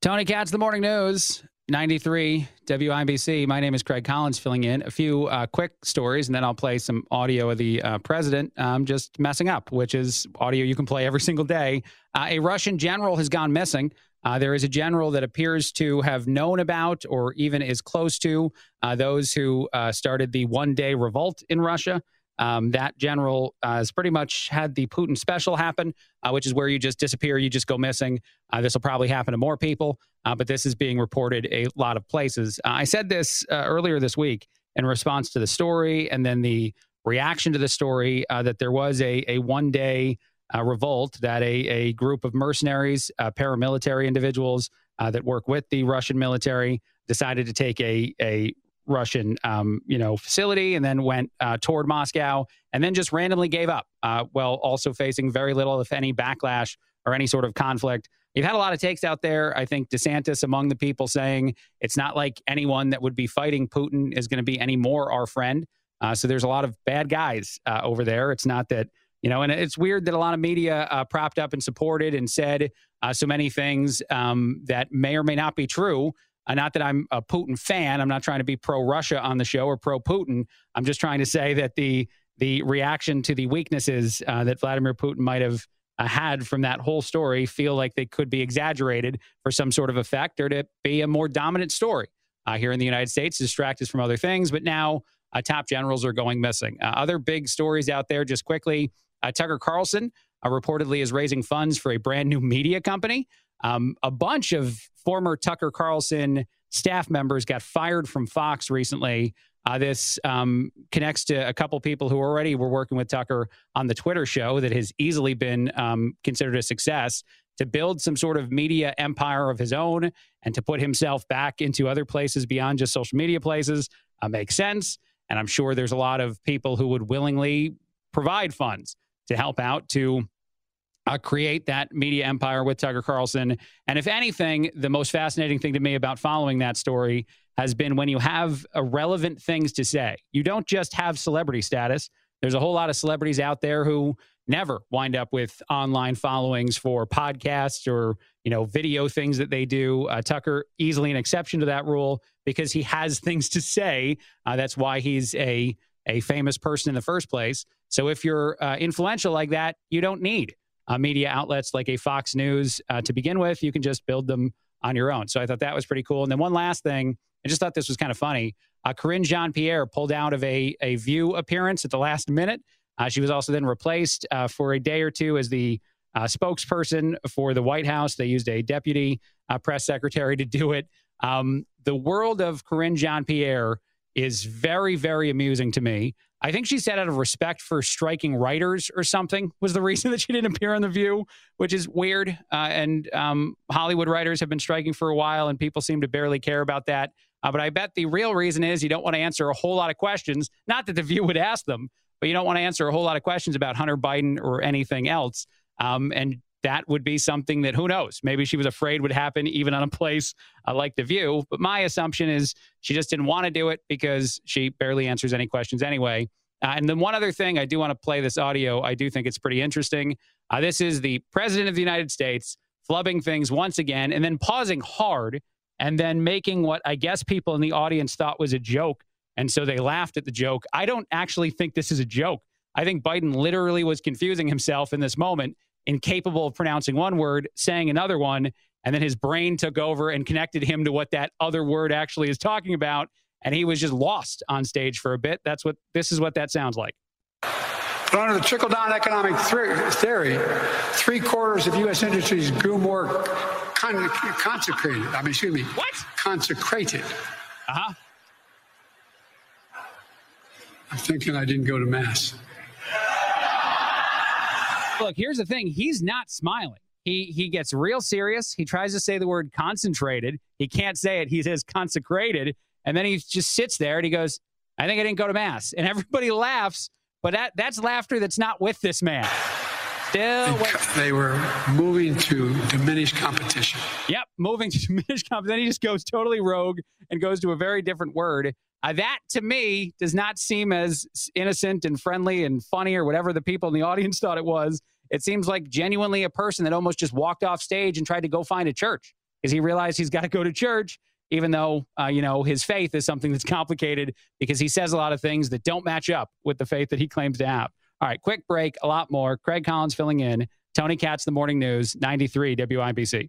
Tony Katz, the morning news. 93 WIBC. My name is Craig Collins, filling in a few uh, quick stories, and then I'll play some audio of the uh, president um, just messing up, which is audio you can play every single day. Uh, a Russian general has gone missing. Uh, there is a general that appears to have known about or even is close to uh, those who uh, started the one day revolt in Russia. Um, that general uh, has pretty much had the Putin special happen, uh, which is where you just disappear, you just go missing. Uh, this will probably happen to more people, uh, but this is being reported a lot of places. Uh, I said this uh, earlier this week in response to the story and then the reaction to the story that there was a, a one day revolt that a, a group of mercenaries, paramilitary individuals that work with the Russian military decided to take a, a Russian, um, you know, facility, and then went uh, toward Moscow, and then just randomly gave up, uh, while also facing very little, if any, backlash or any sort of conflict. You've had a lot of takes out there. I think DeSantis among the people saying it's not like anyone that would be fighting Putin is going to be any more our friend. Uh, so there's a lot of bad guys uh, over there. It's not that you know, and it's weird that a lot of media uh, propped up and supported and said uh, so many things um, that may or may not be true. Uh, not that I'm a Putin fan. I'm not trying to be pro Russia on the show or pro Putin. I'm just trying to say that the the reaction to the weaknesses uh, that Vladimir Putin might have uh, had from that whole story feel like they could be exaggerated for some sort of effect or to be a more dominant story uh, here in the United States, distract us from other things. But now uh, top generals are going missing. Uh, other big stories out there, just quickly Tucker Carlson reportedly is raising funds for a brand new media company. Um, a bunch of former Tucker Carlson staff members got fired from Fox recently. Uh, this um, connects to a couple people who already were working with Tucker on the Twitter show that has easily been um, considered a success to build some sort of media empire of his own and to put himself back into other places beyond just social media places uh, makes sense. And I'm sure there's a lot of people who would willingly provide funds to help out to uh, create that media empire with Tucker Carlson. And if anything, the most fascinating thing to me about following that story has been when you have relevant things to say. You don't just have celebrity status. There's a whole lot of celebrities out there who never wind up with online followings for podcasts or you know video things that they do. Uh, Tucker easily an exception to that rule because he has things to say. Uh, that's why he's a a famous person in the first place. So if you're uh, influential like that, you don't need uh, media outlets like a Fox News uh, to begin with. You can just build them on your own. So I thought that was pretty cool. And then one last thing, I just thought this was kind of funny. Uh, Karine Jean Pierre pulled out of a, a View appearance at the last minute. Uh, she was also then replaced uh, for a day or two as the uh, spokesperson for the White House. They used a deputy press secretary to do it. Um, the world of Karine Jean Pierre is very, very amusing to me. I think she said out of respect for striking writers or something was the reason that she didn't appear on The View, which is weird. Uh, and um, Hollywood writers have been striking for a while, and people seem to barely care about that. Uh, but I bet the real reason is you don't want to answer a whole lot of questions. Not that The View would ask them, but you don't want to answer a whole lot of questions about Hunter Biden or anything else. Um, and that would be something that who knows? Maybe she was afraid would happen even on a place uh, like the view. But my assumption is she just didn't want to do it because she barely answers any questions anyway. Uh, and then one other thing i do want to play this audio. I do think it's pretty interesting. Uh, this is the president of the united states flubbing things once again and then pausing hard and then making what i guess people in the audience thought was a joke and so they laughed at the joke. I don't actually think this is a joke. I think Biden literally was confusing himself in this moment incapable of pronouncing one word, saying another one, and then his brain took over and connected him to what that other word actually is talking about, and he was just lost on stage for a bit. That's what this is what that sounds like. But under the trickle down economic theory, three quarters of U.S. industries grew more con- consecrated. I mean, excuse me. What? Consecrated. Uh huh. I'm thinking I didn't go to Mass. Look, here's the thing. He's not smiling. he he gets real serious. He tries to say the word concentrated. He can't say it. He says consecrated, and then he just sits there and he goes, "I think I didn't go to mass," and everybody laughs. But that that's laughter that's not with this man. Still, they were moving to diminish competition. Yep, moving to diminish competition. Then he just goes totally rogue and goes to a very different word. Uh, that to me does not seem as innocent and friendly and funny or whatever the people in the audience thought it was. It seems like genuinely a person that almost just walked off stage and tried to go find a church because he realized he's got to go to church, even though, uh, you know, his faith is something that's complicated because he says a lot of things that don't match up with the faith that he claims to have. All right, quick break, a lot more. Craig Collins filling in. Tony Katz, The Morning News, 93 WIBC.